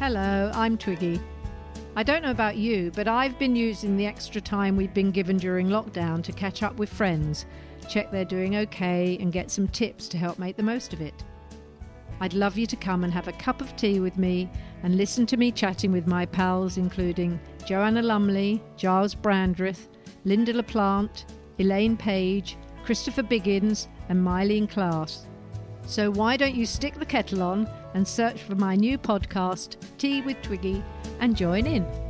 Hello, I'm Twiggy. I don't know about you, but I've been using the extra time we've been given during lockdown to catch up with friends, check they're doing okay, and get some tips to help make the most of it. I'd love you to come and have a cup of tea with me and listen to me chatting with my pals, including Joanna Lumley, Giles Brandreth, Lynda La Plante, Elaine Paige, Christopher Biggins, and Myleene Klass. So why don't you stick the kettle on and search for my new podcast, Tea with Twiggy, and join in?